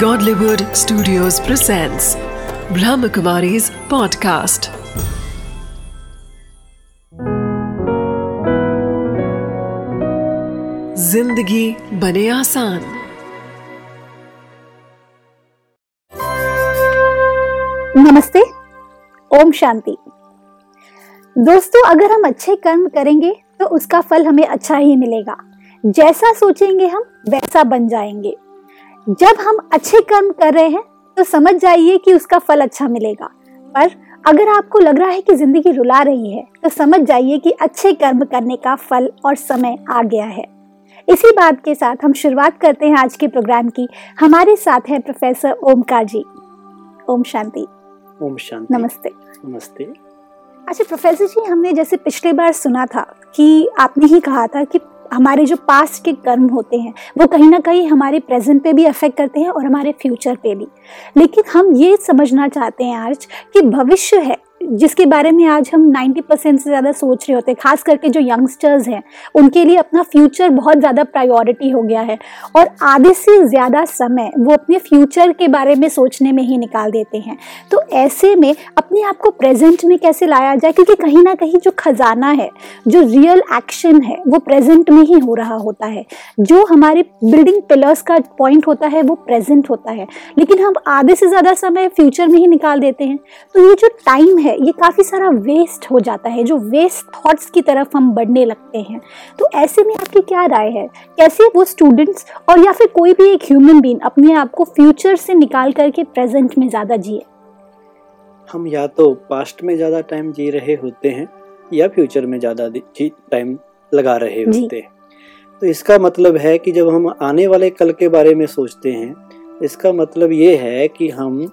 Godlywood Studios presents Brahmakumari's podcast. ज़िंदगी बने आसान नमस्ते, ओम शांति। दोस्तों, अगर हम अच्छे कर्म करेंगे तो उसका फल हमें अच्छा ही मिलेगा। जैसा सोचेंगे हम, वैसा बन जाएँगे। जब हम अच्छे कर्म कर रहे हैं तो समझ जाइए कि उसका फल अच्छा मिलेगा। पर अगर आपको लग रहा है कि ज़िंदगी रुला रही है तो समझ जाइए कि अच्छे कर्म करने का फल और समय आ गया है। इसी बात के साथ हम शुरुआत करते हैं आज के प्रोग्राम की। हमारे साथ हैं प्रोफेसर ओमकार जी। ओम शांति। ओम शांति। नमस्ते। नमस्ते। अच्छा प्रोफेसर जी हमने जैसे पिछले बार सुना था कि आपने ही कहा था कि हमारे जो पास्ट के कर्म होते हैं, वो कहीं ना कहीं हमारे प्रेजेंट पे भी अफेक्ट करते हैं और हमारे फ्यूचर पे भी। लेकिन हम ये समझना चाहते हैं आज कि भविष्य है जिसके बारे में आज हम 90 परसेंट से ज़्यादा सोच रहे होते हैं, खास करके जो यंगस्टर्स हैं, उनके लिए अपना फ्यूचर बहुत ज़्यादा प्रायोरिटी हो गया है और आधे से ज़्यादा समय वो अपने फ्यूचर के बारे में सोचने में ही निकाल देते हैं। तो ऐसे में अपने आप को प्रेजेंट में कैसे लाया जाए? क्योंकि कहीं ना कहीं जो खजाना है, जो रियल एक्शन है, वो प्रेजेंट में ही हो रहा होता है। जो हमारे बिल्डिंग पिलर्स का पॉइंट होता है, वो प्रेजेंट होता है। लेकिन हम आधे से ज़्यादा समय फ्यूचर में ही निकाल देते हैं। तो ये जो टाइम है ये काफ़ी सारा वेस्ट हो जाता है जो वेस्ट थॉट्स की तरफ़ हम बढ़ने लगते हैं। तो ऐसे में आपकी क्या राय है? कैसे वो स्टूडेंट्स और या फिर कोई भी एक ह्यूमन बीन अपने आप को फ्यूचर से निकाल करके प्रेजेंट में ज़्यादा जिए? हम या तो पास्ट में ज़्यादा टाइम जी रहे होते हैं या फ्यूचर में ज़्यादा टाइम लगा रहे होते हैं। तो इसका मतलब है कि जब हम आने वाले कल के बारे में सोचते हैं इसका मतलब ये है कि हम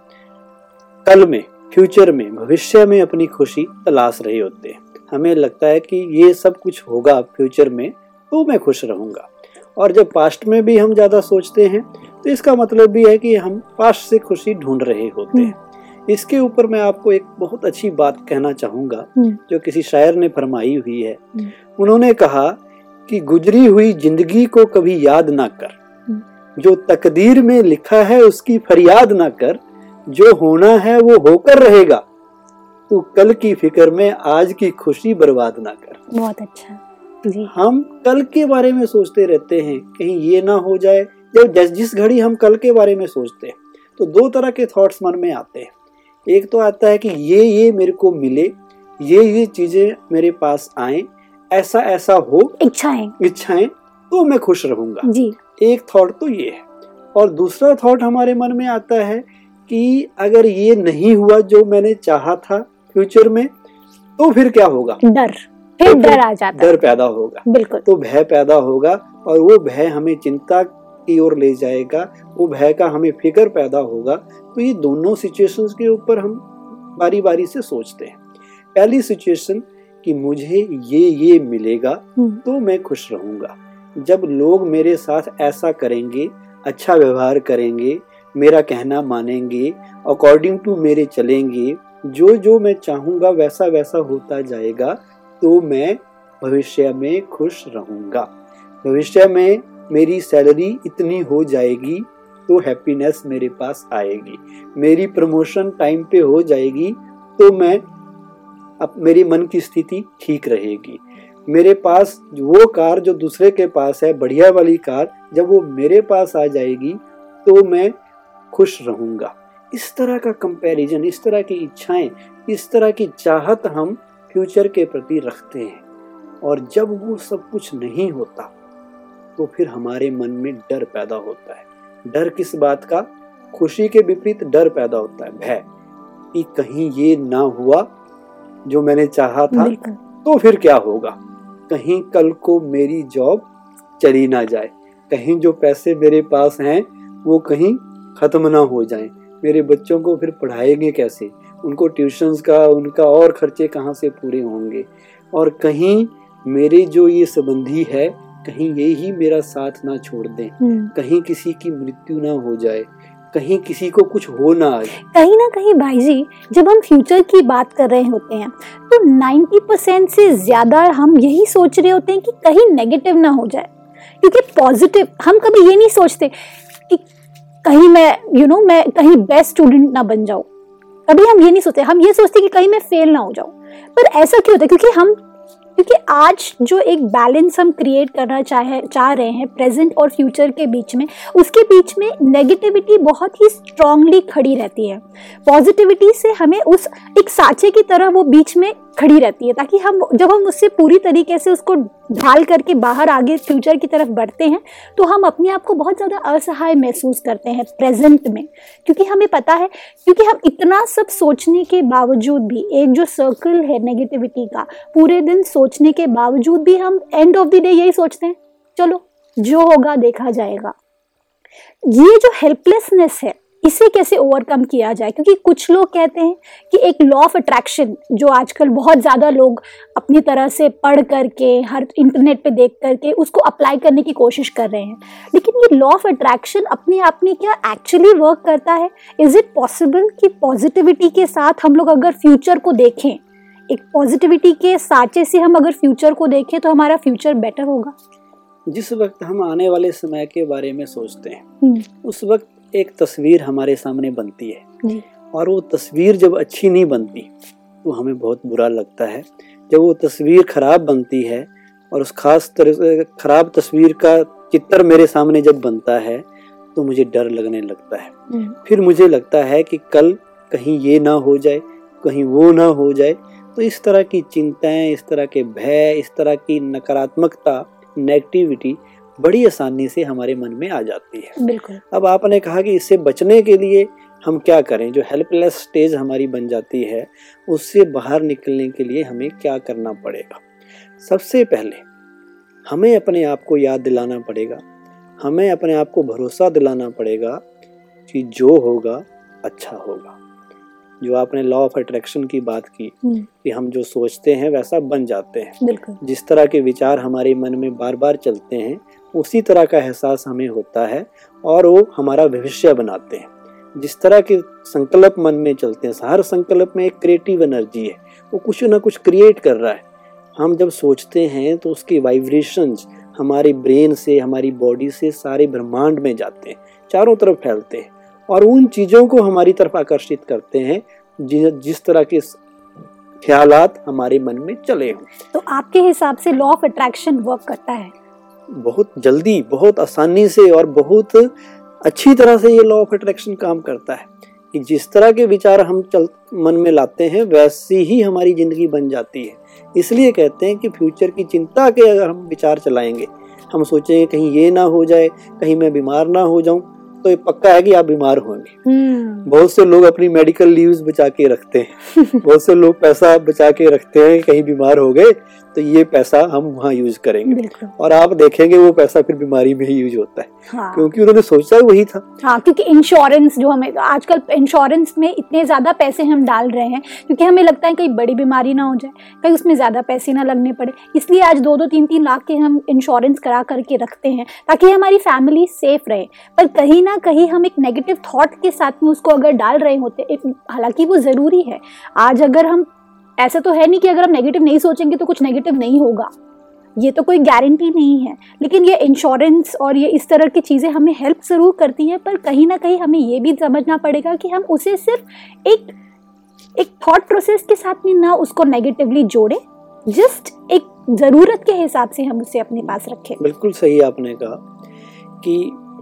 कल में फ्यूचर में भविष्य में अपनी खुशी तलाश रहे होते हैं हमें लगता है कि ये सब कुछ होगा फ्यूचर में तो मैं खुश रहूँगा और जब पास्ट में भी हम ज़्यादा सोचते हैं तो इसका मतलब भी है कि हम पास्ट से खुशी ढूंढ रहे होते हैं हम्म। इसके ऊपर मैं आपको एक बहुत अच्छी बात कहना चाहूँगा हम्म। जो किसी शायर ने फरमाई हुई है हम्म। उन्होंने कहा कि गुजरी हुई ज़िंदगी को कभी याद ना कर जो तकदीर में लिखा है उसकी फरियाद ना कर जो होना है वो होकर रहेगा। तू कल की फ़िक्र में आज की खुशी बर्बाद ना कर। बहुत अच्छा। जी। हम कल के बारे में सोचते रहते हैं कहीं ये ना हो जाए जब जिस घड़ी हम कल के बारे में सोचते हैं तो दो तरह के थॉट्स मन में आते हैं। एक तो आता है कि ये ये मेरे को मिले ये ये चीज़ें मेरे पास आए ऐसा ऐसा हो इच्छाएँ। इच्छाएँ तो मैं खुश रहूँगा। जी। एक थॉट तो ये है। और दूसरा थॉट हमारे मन में आता है कि अगर ये नहीं हुआ जो मैंने चाहा था फ्यूचर में तो फिर क्या होगा? डर। फिर तो डर आ जाता डर पैदा होगा। बिल्कुल। तो भय पैदा होगा और वो भय हमें चिंता की ओर ले जाएगा वो भय का हमें फ़िक्र पैदा होगा। तो ये दोनों सिचुएशंस के ऊपर हम बारी बारी से सोचते हैं। पहली सिचुएशन कि मुझे ये ये मिलेगा हम्म। तो मैं खुश रहूँगा। जब लोग मेरे साथ ऐसा करेंगे अच्छा व्यवहार करेंगे मेरा कहना मानेंगे अकॉर्डिंग टू मेरे चलेंगे, जो जो मैं चाहूँगा वैसा वैसा होता जाएगा तो मैं भविष्य में खुश रहूँगा। भविष्य में मेरी सैलरी इतनी हो जाएगी तो हैप्पीनेस मेरे पास आएगी। मेरी प्रमोशन टाइम पे हो जाएगी तो मैं अब मेरी मन की स्थिति ठीक रहेगी। मेरे पास वो कार जो दूसरे के पास है, बढ़िया वाली कार, जब वो मेरे पास आ जाएगी तो मैं खुश रहूँगा। इस तरह का कंपैरिजन इस तरह की इच्छाएँ इस तरह की चाहत हम फ्यूचर के प्रति रखते हैं। और जब वो सब कुछ नहीं होता तो फिर हमारे मन में डर पैदा होता है। डर किस बात का? खुशी के विपरीत डर पैदा होता है। भय कि कहीं ये ना हुआ जो मैंने चाहा था तो फिर क्या होगा? कहीं कल को मेरी जॉब चली ना जाए। कहीं जो पैसे मेरे पास हैं वो कहीं ख़त्म ना हो जाएँ। मेरे बच्चों को फिर पढ़ाएँगे कैसे? उनको ट्यूशन्स का उनका और खर्चे कहाँ से पूरे होंगे? और कहीं मेरे जो ये संबंधी है कहीं ये ही मेरा साथ ना छोड़ दें। हम्म। कहीं किसी की मृत्यु ना हो जाए। कहीं किसी को कुछ हो ना आए। कहीं ना कहीं भाई जी जब हम फ्यूचर की बात कर रहे होते हैं तो 90 परसेंट से ज़्यादा हम यही सोच रहे होते हैं कि कहीं नेगेटिव ना हो जाए। क्योंकि पॉजिटिव हम कभी ये नहीं सोचते कहीं मैं यू you नो know, मैं कहीं बेस्ट स्टूडेंट ना बन जाऊँ। कभी हम ये नहीं सोचते हम ये सोचते कि कहीं मैं फेल ना हो जाऊँ। पर ऐसा क्यों होता है? क्योंकि हम क्योंकि आज जो एक बैलेंस हम क्रिएट करना चाहे चाह रहे हैं प्रेजेंट और फ्यूचर के बीच में उसके बीच में नेगेटिविटी बहुत ही स्ट्रांगली खड़ी रहती है। पॉजिटिविटी से हमें उस एक साँचे की तरह वो बीच में खड़ी रहती है, ताकि हम, जब हम उससे पूरी तरीके से उसको ढाल करके बाहर आगे फ्यूचर की तरफ़ बढ़ते हैं तो हम अपने आप को बहुत ज़्यादा असहाय महसूस करते हैं प्रेजेंट में। क्योंकि हमें पता है, क्योंकि हम इतना सब सोचने के बावजूद भी, एक जो सर्कल है नेगेटिविटी का, पूरे दिन सोचने के बावजूद भी हम एंड ऑफ़ द डे यही सोचते हैं, चलो, जो होगा देखा जाएगा। ये जो हेल्पलेसनेस है इसे कैसे ओवरकम किया जाए? क्योंकि कुछ लोग कहते हैं कि एक लॉ ऑफ़ अट्रैक्शन जो आजकल बहुत ज़्यादा लोग अपनी तरह से पढ़ करके हर इंटरनेट पे देख करके उसको अप्लाई करने की कोशिश कर रहे हैं। लेकिन ये लॉ ऑफ़ अट्रैक्शन अपने आप में क्या एक्चुअली वर्क करता है? इज़ इट पॉसिबल कि पॉजिटिविटी के साथ हम लोग अगर फ्यूचर को देखें एक पॉजिटिविटी के साँचे से हम अगर फ्यूचर को देखें तो हमारा फ्यूचर बेटर होगा? जिस वक्त हम आने वाले समय के बारे में सोचते हैं उस वक्त एक तस्वीर हमारे सामने बनती है। और वो तस्वीर जब अच्छी नहीं बनती तो हमें बहुत बुरा लगता है। जब वो तस्वीर खराब बनती है और उस खास तरह खराब तस्वीर का चित्र मेरे सामने जब बनता है तो मुझे डर लगने लगता है। फिर मुझे लगता है कि कल कहीं ये ना हो जाए कहीं वो ना हो जाए तो इस तरह की चिंताएँ इस तरह के भय इस तरह की नकारात्मकता नेगेटिविटी बड़ी आसानी से हमारे मन में आ जाती है। बिल्कुल। अब आपने कहा कि इससे बचने के लिए हम क्या करें? जो हेल्पलेस स्टेज हमारी बन जाती है उससे बाहर निकलने के लिए हमें क्या करना पड़ेगा? सबसे पहले हमें अपने आप को याद दिलाना पड़ेगा। हमें अपने आप को भरोसा दिलाना पड़ेगा कि जो होगा अच्छा होगा। जो आपने लॉ ऑफ़ अट्रैक्शन की बात की हम्म। कि हम जो सोचते हैं वैसा बन जाते हैं। जिस तरह के विचार हमारे मन में बार बार चलते हैं उसी तरह का एहसास हमें होता है और वो हमारा भविष्य बनाते हैं। जिस तरह के संकल्प मन में चलते हैं, हर संकल्प में एक क्रिएटिव एनर्जी है। वो कुछ ना कुछ क्रिएट कर रहा है। हम जब सोचते हैं तो उसकी वाइब्रेशंस हमारे ब्रेन से, हमारी बॉडी से सारे ब्रह्मांड में जाते हैं, चारों तरफ़ फैलते हैं और उन चीज़ों को हमारी तरफ़ आकर्षित करते हैं, जिस तरह के ख्यालात हमारे मन में चले हों। तो आपके हिसाब से लॉ ऑफ़ अट्रैक्शन वर्क करता है? बहुत जल्दी, बहुत आसानी से और बहुत अच्छी तरह से ये लॉ ऑफ़ अट्रैक्शन काम करता है। कि जिस तरह के विचार हम चल, मन में लाते हैं, वैसी ही हमारी ज़िंदगी बन जाती है। इसलिए कहते हैं कि फ्यूचर की चिंता के अगर हम विचार चलाएँगे, हम सोचेंगे कहीं ये ना हो जाए, कहीं मैं बीमार ना हो जाऊँ तो ये पक्का है कि आप बीमार होंगे। हम्म। बहुत से लोग अपनी मेडिकल लीव्स बचा के रखते हैं। बहुत से लोग पैसा बचा के रखते हैं कहीं बीमार हो गए तो ये पैसा हम वहाँ यूज़ करेंगे। और आप देखेंगे वो पैसा फिर बीमारी में ही यूज़ होता है। हाँ। क्योंकि उन्होंने सोचा वही था। हाँ क्योंकि इंश्योरेंस जो हमें आजकल इंश्योरेंस में इतने ज़्यादा पैसे हम डाल रहे हैं क्योंकि हमें लगता है कहीं बड़ी बीमारी ना हो जाए कहीं उसमें ज़्यादा पैसे ना लगने पड़े। इसलिए आज दो दो तीन तीन लाख के हम इंश्योरेंस करा करके रखते हैं ताकि हमारी फैमिली सेफ़ रहे। पर कहीं ना कहीं हम एक नेगेटिव थॉट के साथ में उसको अगर डाल रहे होते हालाँकि वो ज़रूरी है। आज अगर हम, ऐसा तो है नहीं कि अगर हम नेगेटिव नहीं सोचेंगे तो कुछ नेगेटिव नहीं होगा। ये तो कोई गारंटी नहीं है। लेकिन ये इंश्योरेंस और ये इस तरह की चीज़ें हमें हेल्प ज़रूर करती हैं, पर कहीं ना कहीं हमें ये भी समझना पड़ेगा कि हम उसे सिर्फ़ एक एक थॉट प्रोसेस के साथ में ना उसको नेगेटिवली जोड़े। जस्ट एक ज़रूरत के हिसाब से हम उसे अपने पास रखें। बिल्कुल सही आपने कहा कि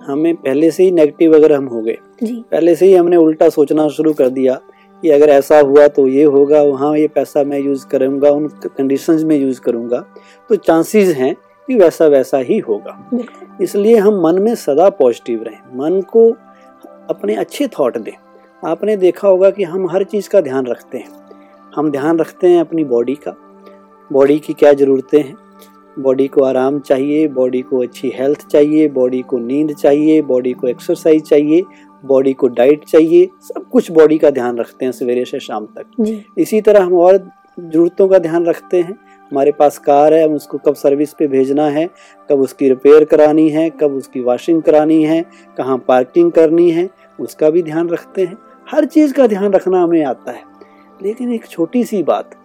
हमें पहले से ही नेगेटिव अगर हम हो गए पहले से ही हमने उल्टा सोचना शुरू कर दिया कि अगर ऐसा हुआ तो ये होगा वहाँ ये पैसा मैं यूज़ करूँगा उन कंडीशंस में यूज़ करूँगा तो चांसेस हैं कि वैसा वैसा ही होगा। इसलिए हम मन में सदा पॉजिटिव रहें। मन को अपने अच्छे थॉट दें। आपने देखा होगा कि हम हर चीज़ का ध्यान रखते हैं। हम ध्यान रखते हैं अपनी बॉडी का। बॉडी की क्या ज़रूरतें हैं? बॉडी को आराम चाहिए बॉडी को अच्छी हेल्थ चाहिए बॉडी को नींद चाहिए बॉडी को एक्सरसाइज चाहिए बॉडी को डाइट चाहिए सब कुछ बॉडी का ध्यान रखते हैं सवेरे से शाम तक। इसी तरह हम और ज़रूरतों का ध्यान रखते हैं। हमारे पास कार है हम उसको कब सर्विस पे भेजना है कब उसकी रिपेयर करानी है कब उसकी वॉशिंग करानी है कहाँ पार्किंग करनी है उसका भी ध्यान रखते हैं। हर चीज़ का ध्यान रखना हमें आता है। लेकिन एक छोटी सी बात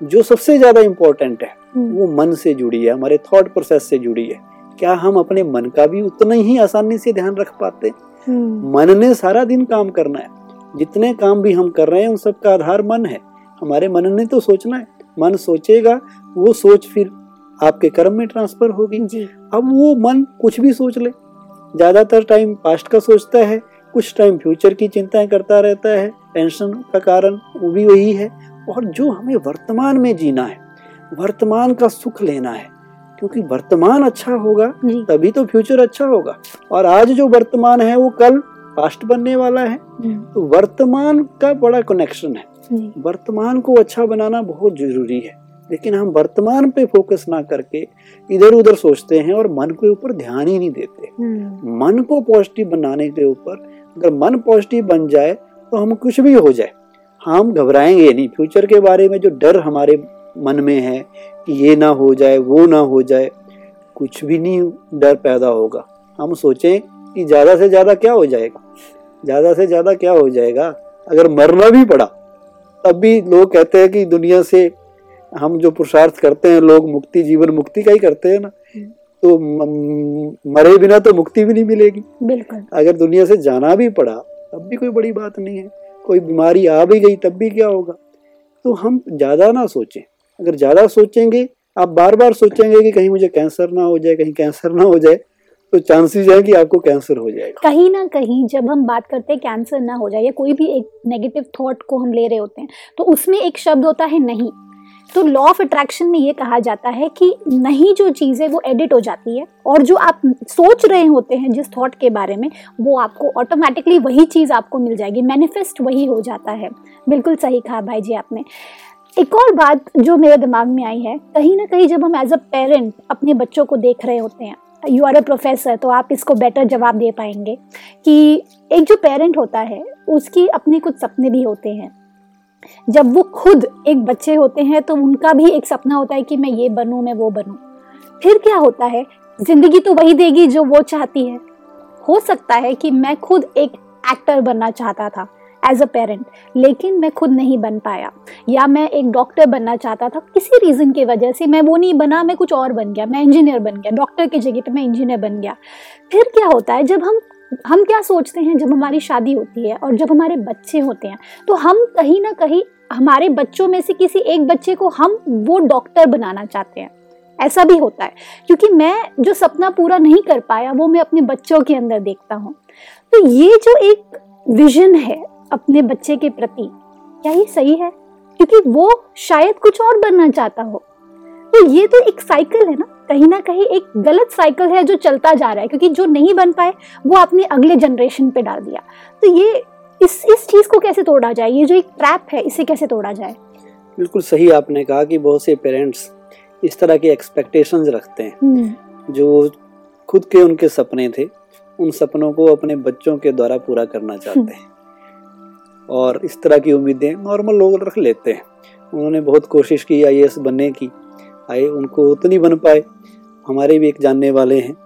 जो सबसे ज़्यादा इम्पोर्टेंट है हम्म। वो मन से जुड़ी है हमारे थॉट प्रोसेस से जुड़ी है। क्या हम अपने मन का भी उतना ही आसानी से ध्यान रख पाते हैं? हम्म, मन ने सारा दिन काम करना है। जितने काम भी हम कर रहे हैं उन सब का आधार मन है। हमारे मन ने तो सोचना है। मन सोचेगा वो सोच फिर आपके कर्म में ट्रांसफ़र होगी। जी। अब वो मन कुछ भी सोच ले। ज़्यादातर टाइम पास्ट का सोचता है कुछ टाइम फ्यूचर की चिंताएँ करता रहता है। टेंशन का कारण वो भी वही है। और जो हमें वर्तमान में जीना है वर्तमान का सुख लेना है क्योंकि वर्तमान अच्छा होगा तभी तो फ्यूचर अच्छा होगा। और आज जो वर्तमान है वो कल पास्ट बनने वाला है। तो वर्तमान का बड़ा कनेक्शन है। वर्तमान को अच्छा बनाना बहुत ज़रूरी है। लेकिन हम वर्तमान पे फोकस ना करके इधर उधर सोचते हैं और मन के ऊपर ध्यान ही नहीं देते। हम्म, मन को पॉजिटिव बनाने के ऊपर अगर मन पॉजिटिव बन जाए तो हम कुछ भी हो जाए। हम घबराएँगे नहीं। फ्यूचर के बारे में जो डर हमारे मन में है कि ये ना हो जाए वो ना हो जाए कुछ भी नहीं डर पैदा होगा। हम सोचें कि ज़्यादा से ज़्यादा क्या हो जाएगा? ज़्यादा से ज़्यादा क्या हो जाएगा? अगर मरना भी पड़ा तब भी लोग कहते हैं कि दुनिया से हम जो पुरुषार्थ करते हैं लोग मुक्ति जीवन मुक्ति का ही करते हैं ना। तो मरे बिना तो मुक्ति भी नहीं मिलेगी। बिल्कुल। अगर दुनिया से जाना भी पड़ा तब भी कोई बड़ी बात नहीं है। कोई बीमारी आ भी गई, तब भी क्या होगा? तो हम ज़्यादा ना सोचें। अगर ज़्यादा सोचेंगे, आप बार बार सोचेंगे कि कहीं मुझे कैंसर ना हो जाए, कहीं कैंसर ना हो जाए तो चांसेस है कि आपको कैंसर हो जाएगा। कहीं ना कहीं जब हम बात करते हैं कैंसर ना हो जाए, या कोई भी एक नेगेटिव थॉट को हम ले रहे होते हैं तो उसमें एक शब्द होता है नहीं। तो लॉ ऑफ़ अट्रैक्शन में ये कहा जाता है कि नहीं जो चीज़ है वो एडिट हो जाती है और जो आप सोच रहे होते हैं जिस थॉट के बारे में, वो आपको ऑटोमेटिकली वही चीज़ आपको मिल जाएगी। मैनिफेस्ट वही हो जाता है। बिल्कुल सही कहा भाई जी आपने। एक और बात जो मेरे दिमाग में आई है, कहीं ना कहीं जब हम एज अ पेरेंट अपने बच्चों को देख रहे होते हैं यू आर अ प्रोफेसर तो आप इसको बेटर जवाब दे पाएँगे कि एक जो पेरेंट होता है, उसकी अपने कुछ सपने भी होते हैं। जब वो खुद एक बच्चे होते हैं तो उनका भी एक सपना होता है कि मैं ये बनूं, मैं वो बनूं। फिर क्या होता है? ज़िंदगी तो वही देगी जो वो चाहती है। हो सकता है कि मैं खुद एक एक्टर बनना चाहता था एज अ पेरेंट लेकिन मैं खुद नहीं बन पाया। या मैं एक डॉक्टर बनना चाहता था, किसी रीज़न की वजह से मैं वो नहीं बना, मैं कुछ और बन गया, मैं इंजीनियर बन गया डॉक्टर की जगह पे मैं इंजीनियर बन गया। फिर क्या होता है? जब हम हम क्या सोचते हैं जब हमारी शादी होती है और जब हमारे बच्चे होते हैं? तो हम कहीं ना कहीं हमारे बच्चों में से किसी एक बच्चे को हम वो डॉक्टर बनाना चाहते हैं। ऐसा भी होता है। क्योंकि मैं जो सपना पूरा नहीं कर पाया, वो मैं अपने बच्चों के अंदर देखता हूँ। तो ये जो एक विजन है अपने बच्चे के प्रति, क्या ये सही है? क्योंकि वो शायद कुछ और बनना चाहता हो। तो ये तो एक साइकिल है ना। कहीं ना कहीं एक गलत साइकिल है जो चलता जा रहा है क्योंकि जो नहीं बन पाए वो आपने अगले जनरेशन पे डाल दिया। तो ये इस इस चीज़ को कैसे तोड़ा जाए? ये जो एक ट्रैप है इसे कैसे तोड़ा जाए? बिल्कुल सही आपने कहा कि बहुत से पेरेंट्स इस तरह के एक्सपेक्टेशंस रखते हैं। हम्म, जो खुद के उनके सपने थे उन सपनों को अपने बच्चों के द्वारा पूरा करना चाहते हैं। और इस तरह की उम्मीदें नॉर्मल लोग रख लेते हैं। उन्होंने बहुत कोशिश की आई बनने की। आए उनको उतनी बन पाए। हमारे भी एक जानने वाले हैं।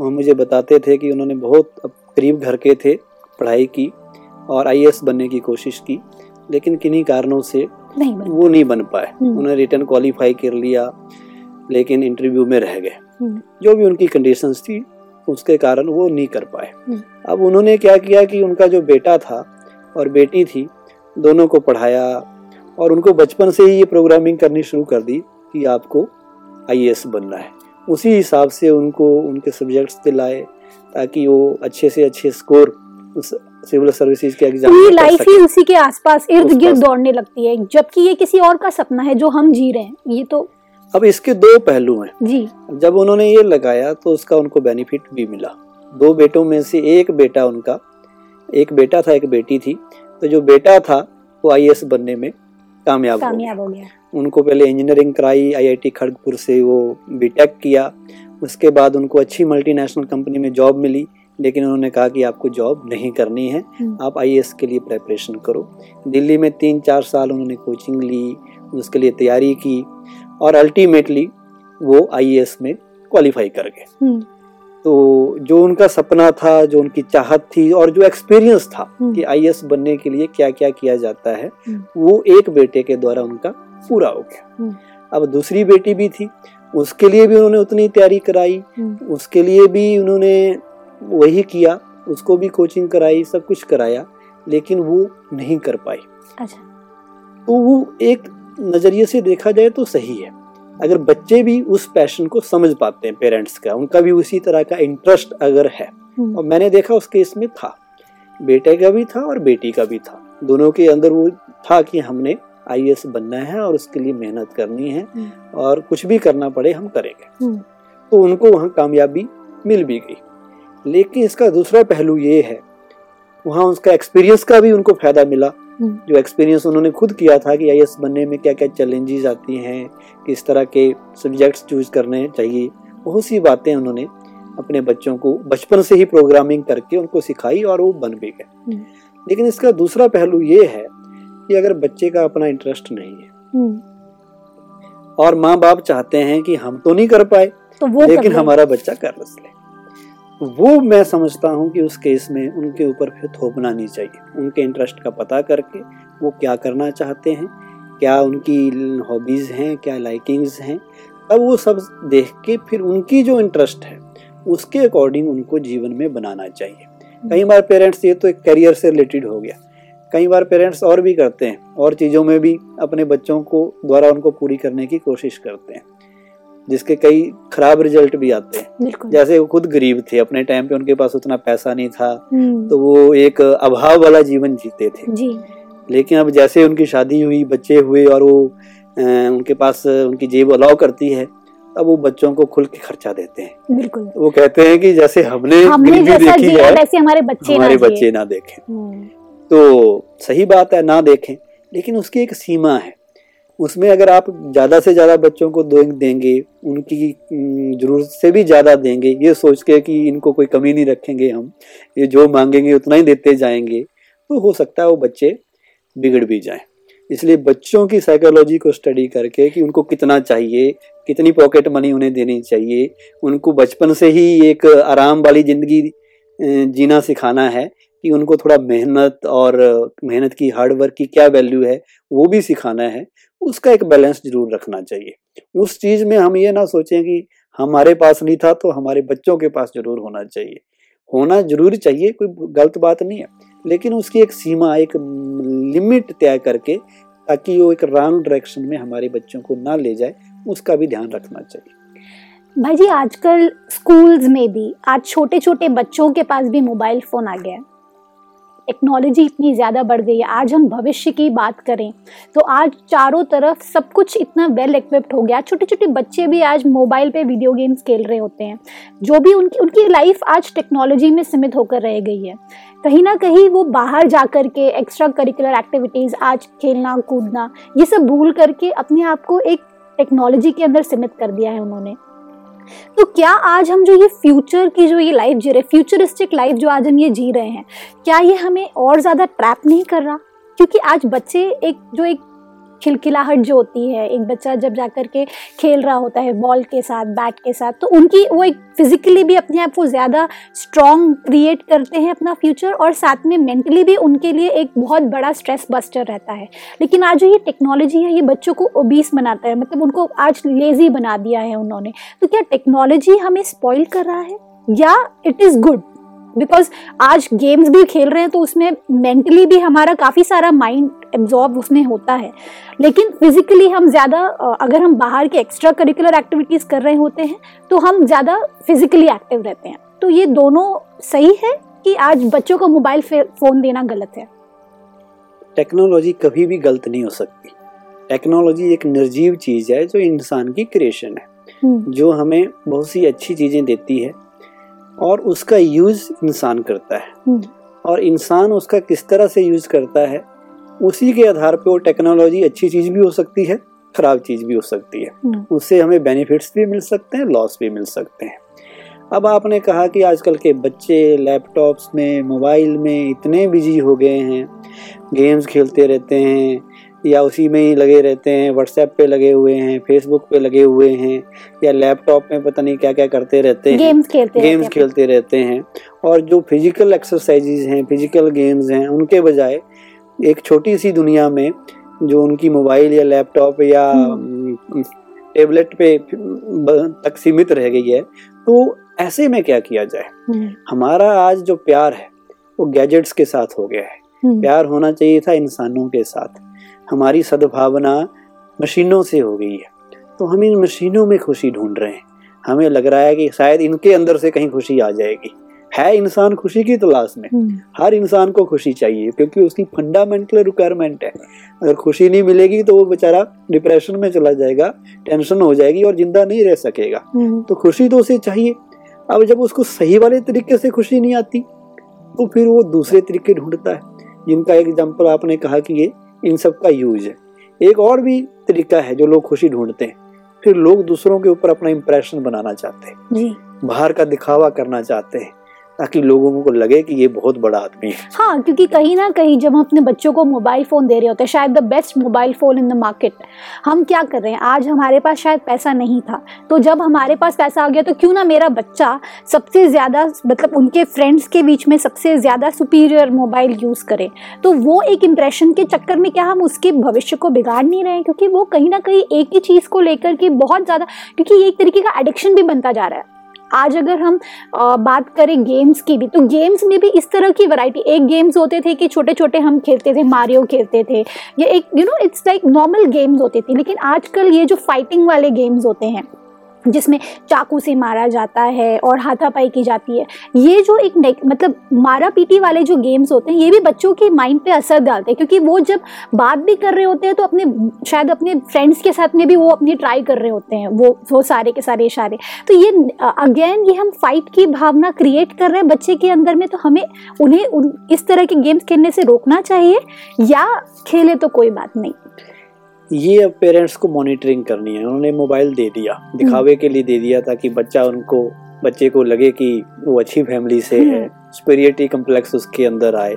वह मुझे बताते थे कि उन्होंने बहुत करीब घर के थे पढ़ाई की और आईएएस बनने की कोशिश की लेकिन किन्हीं कारणों से नहीं बन वो नहीं बन पाए। हम्म। उन्होंने रिटर्न क्वालिफाई कर लिया लेकिन इंटरव्यू में रह गए। हम्म, जो भी उनकी कंडीशंस थी उसके कारण वो नहीं कर पाए। हम्म। अब उन्होंने क्या किया कि उनका जो बेटा था और बेटी थी दोनों को पढ़ाया और उनको बचपन से ही ये प्रोग्रामिंग करनी शुरू कर दी। कि आपको आईएएस बनना है। उसी हिसाब से उनको उनके सब्जेक्ट्स दिलाए ताकि वो अच्छे से अच्छे स्कोर उस सिविल सर्विसेज़ के एग्ज़ाम पूरी में लाइफ ही उसी के आसपास इर्द गिर्द दौड़ने लगती है जबकि ये किसी और का सपना है जो हम जी रहे हैं। ये तो अब इसके दो पहलू हैं। जी। जब उन्होंने ये लगाया तो उसका उनको बेनिफिट भी मिला। दो बेटों में से एक बेटा उनका एक बेटा था एक बेटी थी तो जो बेटा था वो आईएएस बनने में कामयाब कामयाब हो गया। उनको पहले इंजीनियरिंग कराई आईआईटी खड़गपुर से वो बीटेक किया उसके बाद उनको अच्छी मल्टीनेशनल कंपनी में जॉब मिली लेकिन उन्होंने कहा कि आपको जॉब नहीं करनी है हम्म। आप आईएएस के लिए प्रेपरेशन करो दिल्ली में तीन चार साल उन्होंने कोचिंग ली उसके लिए तैयारी की और अल्टीमेटली वो आईएएस में क्वालिफाई कर गए हम्म, तो जो उनका सपना था जो उनकी चाहत थी और जो एक्सपीरियंस था हम्म। कि आईएएस बनने के लिए क्या क्या किया जाता है। वो एक बेटे के द्वारा उनका पूरा हो गया। हम्म। अब दूसरी बेटी भी थी उसके लिए भी उन्होंने उतनी तैयारी कराई हम्म, उसके लिए भी उन्होंने वही किया उसको भी कोचिंग कराई सब कुछ कराया लेकिन वो नहीं कर पाई। अच्छा। तो वो एक नज़रिए से देखा जाए तो सही है। अगर बच्चे भी उस पैशन को समझ पाते हैं पेरेंट्स का उनका भी उसी तरह का इंटरेस्ट अगर है हम्म, और मैंने देखा उस केस में था बेटे का भी था और बेटी का भी था दोनों के अंदर वो था कि हमने आई बनना है और उसके लिए मेहनत करनी है हम्म। और कुछ भी करना पड़े हम करेंगे हम्म, तो उनको वहाँ कामयाबी मिल भी गई लेकिन इसका दूसरा पहलू ये है वहाँ उसका एक्सपीरियंस का भी उनको फ़ायदा मिला हम्म। जो एक्सपीरियंस उन्होंने खुद किया था कि आई बनने में क्या क्या चैलेंजेस आती हैं किस तरह के सब्जेक्ट्स चूज़ करने चाहिए बहुत सी बातें उन्होंने अपने बच्चों को बचपन से ही प्रोग्रामिंग करके उनको सिखाई और वो बन भी गए। लेकिन इसका दूसरा पहलू ये है कि अगर बच्चे का अपना इंटरेस्ट नहीं है। हम्म, और माँ बाप चाहते हैं कि हम तो नहीं कर पाए तो वो लेकिन कर हमारा बच्चा कर ले। वो मैं समझता हूँ कि उस केस में उनके ऊपर फिर थोपना नहीं चाहिए। उनके इंटरेस्ट का पता करके वो क्या करना चाहते हैं क्या उनकी हॉबीज हैं क्या लाइकिंग्स हैं तब वो सब देख के फिर उनकी जो इंटरेस्ट है उसके अकॉर्डिंग उनको जीवन में बनाना चाहिए। कई बार पेरेंट्स ये तो एक करियर से रिलेटेड हो गया। कई बार पेरेंट्स और भी करते हैं और चीज़ों में भी अपने बच्चों को द्वारा उनको पूरी करने की कोशिश करते हैं जिसके कई खराब रिज़ल्ट भी आते हैं। जैसे वो खुद गरीब थे अपने टाइम पे उनके पास उतना पैसा नहीं था हम्म, तो वो एक अभाव वाला जीवन जीते थे। जी। लेकिन अब जैसे उनकी शादी हुई बच्चे हुए और वो उनके पास उनकी जेब अलाउ करती है अब वो बच्चों को खुल के खर्चा देते हैं। बिल्कुल। वो कहते हैं कि जैसे हमने हमने जैसा देखी है वैसे हमारे बच्चे हमारे ना। बच्चे ना देखें। हम्म, तो सही बात है, ना देखें। लेकिन उसकी एक सीमा है। उसमें अगर आप ज़्यादा से ज़्यादा बच्चों को देंगे, उनकी ज़रूरत से भी ज़्यादा देंगे, ये सोच के कि इनको कोई कमी नहीं रखेंगे हम, ये जो मांगेंगे उतना ही देते जाएँगे तो हो सकता है वो बच्चे बिगड़ भी जाएँ। इसलिए बच्चों की साइकोलॉजी को स्टडी करके कि उनको कितना चाहिए, कितनी पॉकेट मनी उन्हें देनी चाहिए, उनको बचपन से ही एक आराम वाली ज़िंदगी जीना सिखाना है कि उनको थोड़ा मेहनत और, मेहनत की हार्ड वर्क की क्या वैल्यू है, वो भी सिखाना है, उसका एक बैलेंस ज़रूर रखना चाहिए। उस चीज़ में हम ये ना सोचें कि हमारे पास नहीं था तो हमारे बच्चों के पास ज़रूर होना चाहिए। होना ज़रूर चाहिए, कोई गलत बात नहीं है, लेकिन उसकी एक सीमा, एक लिमिट तय करके, ताकि वो एक रॉन्ग डायरेक्शन में हमारे बच्चों को ना ले जाए, उसका भी ध्यान रखना चाहिए। भाई जी, आजकल स्कूल्स में भी, आज छोटे छोटे बच्चों के पास भी मोबाइल फ़ोन आ गया है। टेक्नोलॉजी इतनी ज़्यादा बढ़ गई है। आज हम भविष्य की बात करें तो आज चारों तरफ़ सब कुछ इतना वेल इक्विप्ड हो गया। छोटे छोटे बच्चे भी आज मोबाइल पे वीडियो गेम्स खेल रहे होते हैं। जो भी उनकी उनकी लाइफ आज टेक्नोलॉजी में सीमित होकर रह गई है। कहीं ना कहीं वो बाहर जा कर के एक्स्ट्रा करिकुलर एक्टिविटीज़ आज खेलना, कूदना, ये सब भूल करके अपने आप को एक टेक्नोलॉजी के अंदर सीमित कर दिया है उन्होंने। तो क्या आज हम जो ये फ्यूचर की जो ये लाइफ जी रहे फ्यूचरिस्टिक लाइफ जो आज हम ये जी रहे हैं, क्या ये हमें और ज़्यादा ट्रैप नहीं कर रहा? क्योंकि आज बच्चे एक, जो एक खिलखिलाहट जो होती है, एक बच्चा जब जाकर के खेल रहा होता है बॉल के साथ बैट के साथ तो उनकी वो एक फिजिकली भी अपने आप को ज़्यादा स्ट्रॉन्ग क्रिएट करते हैं अपना फ्यूचर और साथ में मेंटली भी उनके लिए एक बहुत बड़ा स्ट्रेस बस्टर रहता है। लेकिन आज जो ये टेक्नोलॉजी है, ये बच्चों को ओबीस बनाता है मतलब उनको आज लेजी बना दिया है उन्होंने। तो क्या टेक्नोलॉजी हमें स्पॉइल कर रहा है? या इट इज़ गुड बिकॉज़ आज गेम्स भी खेल रहे हैं तो उसमें मेंटली भी हमारा काफ़ी सारा माइंड एब्जॉर्ब उसमें होता है। लेकिन फिजिकली हम ज़्यादा अगर हम बाहर के एक्स्ट्रा करिकुलर एक्टिविटीज़ कर रहे होते हैं तो हम ज़्यादा फिजिकली एक्टिव रहते हैं। तो ये दोनों सही है कि आज बच्चों को मोबाइल फ़ोन देना गलत है? टेक्नोलॉजी कभी भी गलत नहीं हो सकती। टेक्नोलॉजी एक निर्जीव चीज़ है जो इंसान की क्रिएशन है। हम्म, जो हमें बहुत सी अच्छी चीज़ें देती है। और उसका यूज़ इंसान करता है। हम्म, और इंसान उसका किस तरह से यूज़ करता है उसी के आधार पे वो टेक्नोलॉजी अच्छी चीज़ भी हो सकती है खराब चीज़ भी हो सकती है। हम्म, उससे हमें बेनिफिट्स भी मिल सकते हैं लॉस भी मिल सकते हैं। अब आपने कहा कि आजकल के बच्चे लैपटॉप्स में मोबाइल में इतने बिज़ी हो गए हैं गेम्स खेलते रहते हैं या उसी में ही लगे रहते हैं व्हाट्सएप पे लगे हुए हैं फेसबुक पे लगे हुए हैं या लैपटॉप में पता नहीं क्या क्या करते रहते हैं। गेम्स खेलते रहते गेम्स हैं। खेलते रहते हैं। और जो फ़िज़िकल एक्सरसाइजेज हैं फ़िज़िकल गेम्स हैं उनके बजाय एक छोटी सी दुनिया में जो उनकी मोबाइल या लैपटॉप या टेबलेट पे तक सीमित रह गई है तो ऐसे में क्या किया जाए? हम्म, हमारा आज जो प्यार है वो गैजेट्स के साथ हो गया है। हम्म, प्यार होना चाहिए था इंसानों के साथ। हमारी सद्भावना मशीनों से हो गई है। तो हम इन मशीनों में खुशी ढूंढ रहे हैं। हमें लग रहा है कि शायद इनके अंदर से कहीं खुशी आ जाएगी। है इंसान खुशी की तलाश में। हम्म, हर इंसान को खुशी चाहिए क्योंकि उसकी फंडामेंटल रिक्वायरमेंट है। अगर खुशी नहीं मिलेगी तो वो बेचारा डिप्रेशन में चला जाएगा टेंशन हो जाएगी और ज़िंदा नहीं रह सकेगा। हम्म, तो खुशी तो उसे चाहिए। अब जब उसको सही वाले तरीके से खुशी नहीं आती तो फिर वो दूसरे तरीके ढूंढता है। जिनका एग्ज़ाम्पल आपने कहा कि ये इन सब का यूज़ है। एक और भी तरीका है जो लोग खुशी ढूंढते हैं। फिर लोग दूसरों के ऊपर अपना इम्प्रेशन बनाना चाहते हैं। जी। बाहर का दिखावा करना चाहते हैं। ताकि लोगों को लगे कि ये बहुत बड़ा आदमी है। हाँ क्योंकि कहीं ना कहीं जब हम अपने बच्चों को मोबाइल फ़ोन दे रहे होते हैं, शायद the best mobile phone in the market हम क्या कर रहे हैं? आज हमारे पास शायद पैसा नहीं था। तो जब हमारे पास पैसा आ गया तो क्यों ना मेरा बच्चा सबसे ज़्यादा मतलब उनके फ्रेंड्स के बीच में सबसे ज़्यादा सुपीरियर मोबाइल यूज़ करे? तो वो एक इम्प्रेशन के चक्कर में क्या हम उसके भविष्य को बिगाड़ नहीं रहे हैं? क्योंकि वो कहीं ना कहीं एक ही चीज़ को लेकर के बहुत ज़्यादा, क्योंकि एक तरीके का एडिक्शन भी बनता जा रहा है। आज अगर हम बात करें गेम्स की भी तो गेम्स में भी इस तरह की वैरायटी एक गेम्स होते थे कि छोटे छोटे हम खेलते थे मारियो खेलते थे, या एक you know it's like normal games होते थे, लेकिन आजकल ये जो फाइटिंग वाले गेम्स होते हैं जिसमें चाकू से मारा जाता है और हाथापाई की जाती है। ये जो एक मतलब मारा पीटी वाले जो गेम्स होते हैं, ये भी बच्चों के माइंड पे असर डालते हैं, क्योंकि वो जब बात भी कर रहे होते हैं तो अपने, शायद अपने फ्रेंड्स के साथ में भी वो अपनी ट्राई कर रहे होते हैं, वो वो सारे के सारे इशारे। तो ये अगेन ये हम फाइट की भावना क्रिएट कर रहे हैं बच्चे के अंदर में तो हमें उन्हें उन, इस तरह के गेम्स खेलने से रोकना चाहिए, या खेले तो कोई बात नहीं। ये अब पेरेंट्स को मॉनिटरिंग करनी है। उन्होंने मोबाइल दे दिया दिखावे के लिए दे दिया ताकि बच्चा उनको बच्चे को लगे कि वो अच्छी फैमिली से है स्पिरिटी कम्प्लेक्स उसके अंदर आए।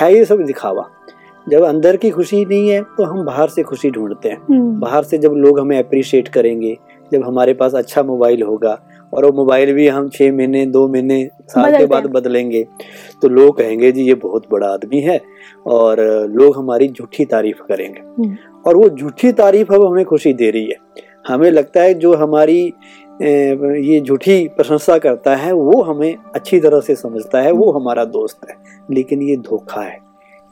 है ये सब दिखावा। जब अंदर की खुशी नहीं है तो हम बाहर से खुशी ढूंढते हैं। हम्म, बाहर से जब लोग हमें अप्रिशिएट करेंगे जब हमारे पास अच्छा मोबाइल होगा और वो मोबाइल भी हम छः महीने दो महीने साल के बाद बदलेंगे। तो लोग कहेंगे जी ये बहुत बड़ा आदमी है और लोग हमारी झूठी तारीफ़ करेंगे। हम्म। और वो झूठी तारीफ़ अब हमें खुशी दे रही है। हमें लगता है जो हमारी ये झूठी प्रशंसा करता है वो हमें अच्छी तरह से समझता है वो हमारा दोस्त है। लेकिन ये धोखा है।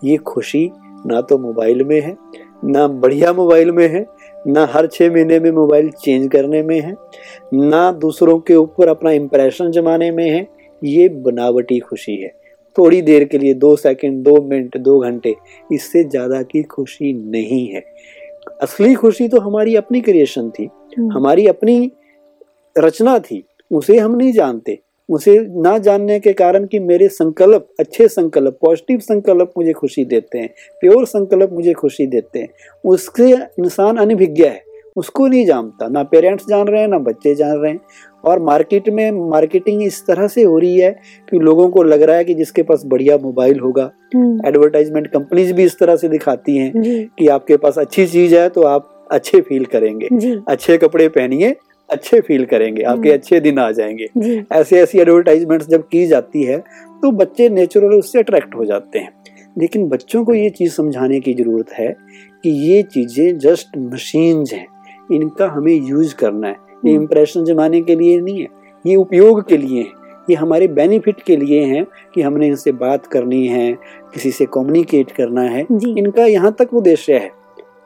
ये खुशी ना तो मोबाइल में है ना बढ़िया मोबाइल में है ना हर छः महीने में मोबाइल चेंज करने में है ना दूसरों के ऊपर अपना इम्प्रेशन जमाने में है ये बनावटी खुशी है। थोड़ी देर के लिए दो सेकंड दो मिनट दो घंटे इससे ज़्यादा की खुशी नहीं है। असली खुशी तो हमारी अपनी क्रिएशन थी हम्म, हमारी अपनी रचना थी उसे हम नहीं जानते। उसे ना जानने के कारण कि मेरे संकल्प अच्छे संकल्प पॉजिटिव संकल्प मुझे खुशी देते हैं प्योर संकल्प मुझे खुशी देते हैं। उसके इंसान अनभिज्ञ है उसको नहीं जानता। ना पेरेंट्स जान रहे हैं ना बच्चे जान रहे हैं। और मार्केट में मार्केटिंग इस तरह से हो रही है कि लोगों को लग रहा है कि जिसके पास बढ़िया मोबाइल होगा। हम्म, एडवर्टाइजमेंट कंपनीज़ भी इस तरह से दिखाती हैं कि आपके पास अच्छी चीज़ है तो आप अच्छे फील करेंगे। अच्छे कपड़े पहनिए अच्छे फील करेंगे आपके हम्म। अच्छे दिन आ जाएँगे। ऐसी ऐसी एडवर्टाइजमेंट्स जब की जाती है तो बच्चे नेचुरल उससे अट्रैक्ट हो जाते हैं। लेकिन बच्चों को ये चीज़ समझाने की ज़रूरत है कि ये चीज़ें जस्ट मशीन्स हैं। इनका हमें यूज़ करना है। ये इम्प्रेशन जमाने के लिए नहीं है ये उपयोग के लिए है। ये हमारे बेनिफिट के लिए हैं कि हमने इनसे बात करनी है किसी से कम्युनिकेट करना है। इनका यहाँ तक उद्देश्य है।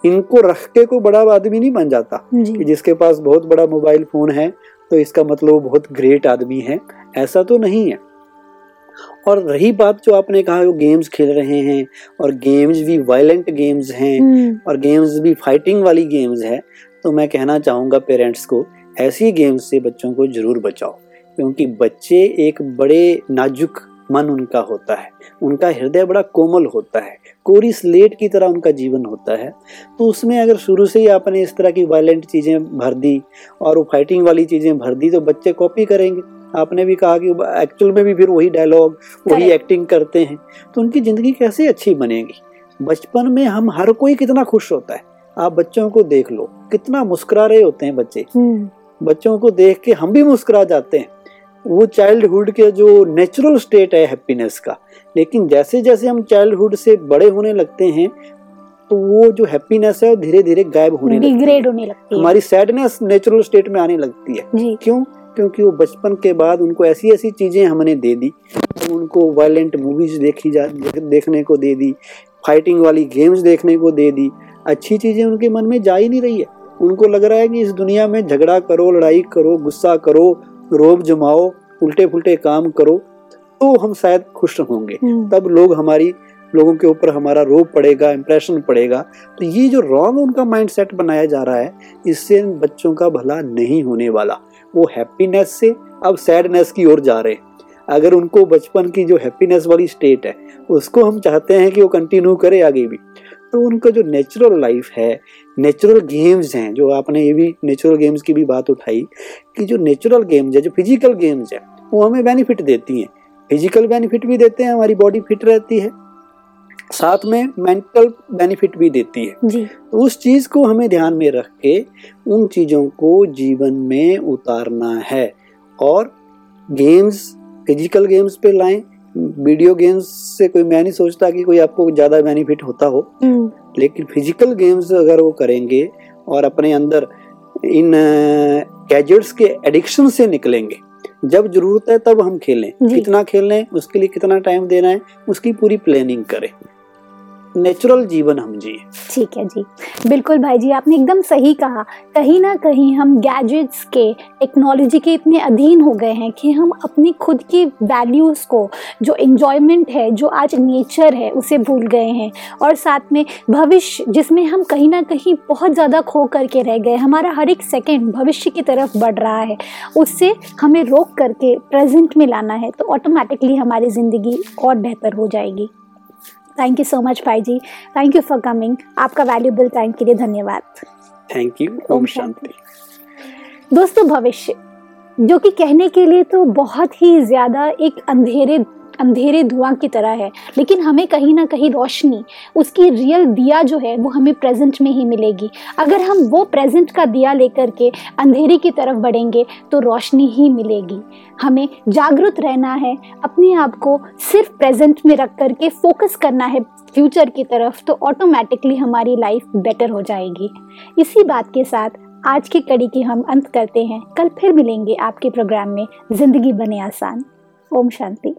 इनको रख के कोई बड़ा आदमी नहीं बन जाता कि जिसके पास बहुत बड़ा मोबाइल फ़ोन है तो इसका मतलब वो बहुत ग्रेट आदमी है। ऐसा तो नहीं है। और रही बात जो आपने कहा वो गेम्स खेल रहे हैं और गेम्स भी वायलेंट गेम्स हैं हम्म, और गेम्स भी फाइटिंग वाली गेम्स है तो मैं कहना चाहूँगा पेरेंट्स को ऐसी गेम्स से बच्चों को ज़रूर बचाओ। क्योंकि बच्चे एक बड़े नाजुक मन उनका होता है। उनका हृदय बड़ा कोमल होता है। कोरी स्लेट की तरह उनका जीवन होता है। तो उसमें अगर शुरू से ही आपने इस तरह की वायलेंट चीज़ें भर दी और वो फाइटिंग वाली चीज़ें भर दी तो बच्चे कॉपी करेंगे। आपने भी कहा कि एक्चुअल में भी फिर वही डायलॉग वही एक्टिंग करते हैं। तो उनकी ज़िंदगी कैसे अच्छी बनेगी? बचपन में हम हर कोई कितना खुश होता है? आप बच्चों को देख लो कितना मुस्कुरा रहे होते हैं बच्चे। हम्म, बच्चों को देख के हम भी मुस्कुरा जाते हैं। वो चाइल्डहुड के जो नेचुरल स्टेट है हैप्पीनेस का लेकिन जैसे जैसे हम चाइल्डहुड से बड़े होने लगते हैं तो वो जो हैप्पीनेस है वो धीरे धीरे गायब होने लगती है। डिग्रेड होने लगती है। हमारी सैडनेस नेचुरल स्टेट में आने लगती है। क्यों? क्योंकि वो बचपन के बाद उनको ऐसी ऐसी चीज़ें हमने दे दी। तो उनको वायलेंट मूवीज़ देखी जा देखने को दे दी फाइटिंग वाली गेम्स देखने को दे दी। अच्छी चीज़ें उनके मन में जा ही नहीं रही है। उनको लग रहा है कि इस दुनिया में झगड़ा करो लड़ाई करो गुस्सा करो रोब जमाओ उल्टे फुलटे काम करो तो हम शायद खुश होंगे। हम्म, तब लोग हमारी लोगों के ऊपर हमारा रोब पड़ेगा इम्प्रेशन पड़ेगा। तो ये जो रॉन्ग उनका माइंडसेट बनाया जा रहा है इससे बच्चों का भला नहीं होने वाला। वो हैप्पीनेस से अब सैडनेस की ओर जा रहे हैं। अगर उनको बचपन की जो हैप्पीनेस वाली स्टेट है उसको हम चाहते हैं कि वो कंटिन्यू करे आगे भी। तो उनका जो नेचुरल लाइफ है नेचुरल गेम्स हैं जो आपने ये भी नेचुरल गेम्स की भी बात उठाई कि जो नेचुरल गेम्स है जो फ़िज़िकल गेम्स है वो हमें बेनिफिट देती हैं। फ़िज़िकल बेनिफिट भी देते हैं हमारी बॉडी फिट रहती है। साथ में मेंटल बेनिफिट भी देती है। जी। तो उस चीज़ को हमें ध्यान में रख के उन चीज़ों को जीवन में उतारना है। और गेम्स फ़िज़िकल गेम्स पे लाएँ वीडियो गेम्स से कोई मैं नहीं सोचता कि कोई आपको ज़्यादा बेनिफिट होता हो। हम्म, लेकिन फ़िज़िकल गेम्स अगर वो करेंगे और अपने अंदर इन गैजेट्स के एडिक्शन से निकलेंगे जब ज़रूरत है तब हम खेलें। कितना खेलें उसके लिए कितना टाइम देना है उसकी पूरी प्लानिंग करें। नेचुरल जीवन हम जिए। ठीक है जी। बिल्कुल भाई जी, आपने एकदम सही कहा। कहीं ना कहीं हम गैजेट्स के टेक्नोलॉजी के इतने अधीन हो गए हैं कि हम अपनी खुद की वैल्यूज़ को, जो इंजॉयमेंट है, जो आज नेचर है, उसे भूल गए हैं। और साथ में भविष्य, जिसमें हम कहीं ना कहीं बहुत ज़्यादा खो करके रह गए, हमारा हर एक सेकेंड भविष्य की तरफ़ बढ़ रहा है, उससे हमें रोक करके प्रेजेंट में लाना है तो ऑटोमेटिकली हमारी ज़िंदगी और बेहतर हो जाएगी। थैंक यू सो मच भाई जी थैंक यू फॉर कमिंग आपका वैल्यूबल टाइम के लिए धन्यवाद. थैंक यू ओम। शांति दोस्तों भविष्य जो कि कहने के लिए तो बहुत ही ज़्यादा एक अंधेरे अंधेरे धुआँ की तरह है। लेकिन हमें कहीं ना कहीं रोशनी, उसकी रियल दिया जो है, वो हमें प्रेजेंट में ही मिलेगी। अगर हम वो प्रेजेंट का दिया लेकर के अंधेरे की तरफ़ बढ़ेंगे तो रोशनी ही मिलेगी। हमें जागरूक रहना है, अपने आप को सिर्फ़ प्रेजेंट में रख करके फोकस करना है फ्यूचर की तरफ़ तो ऑटोमेटिकली हमारी लाइफ बेटर हो जाएगी। इसी बात के साथ आज की कड़ी की हम अंत करते हैं। कल फिर मिलेंगे आपके प्रोग्राम में, ज़िंदगी बने आसान। ओम शांति।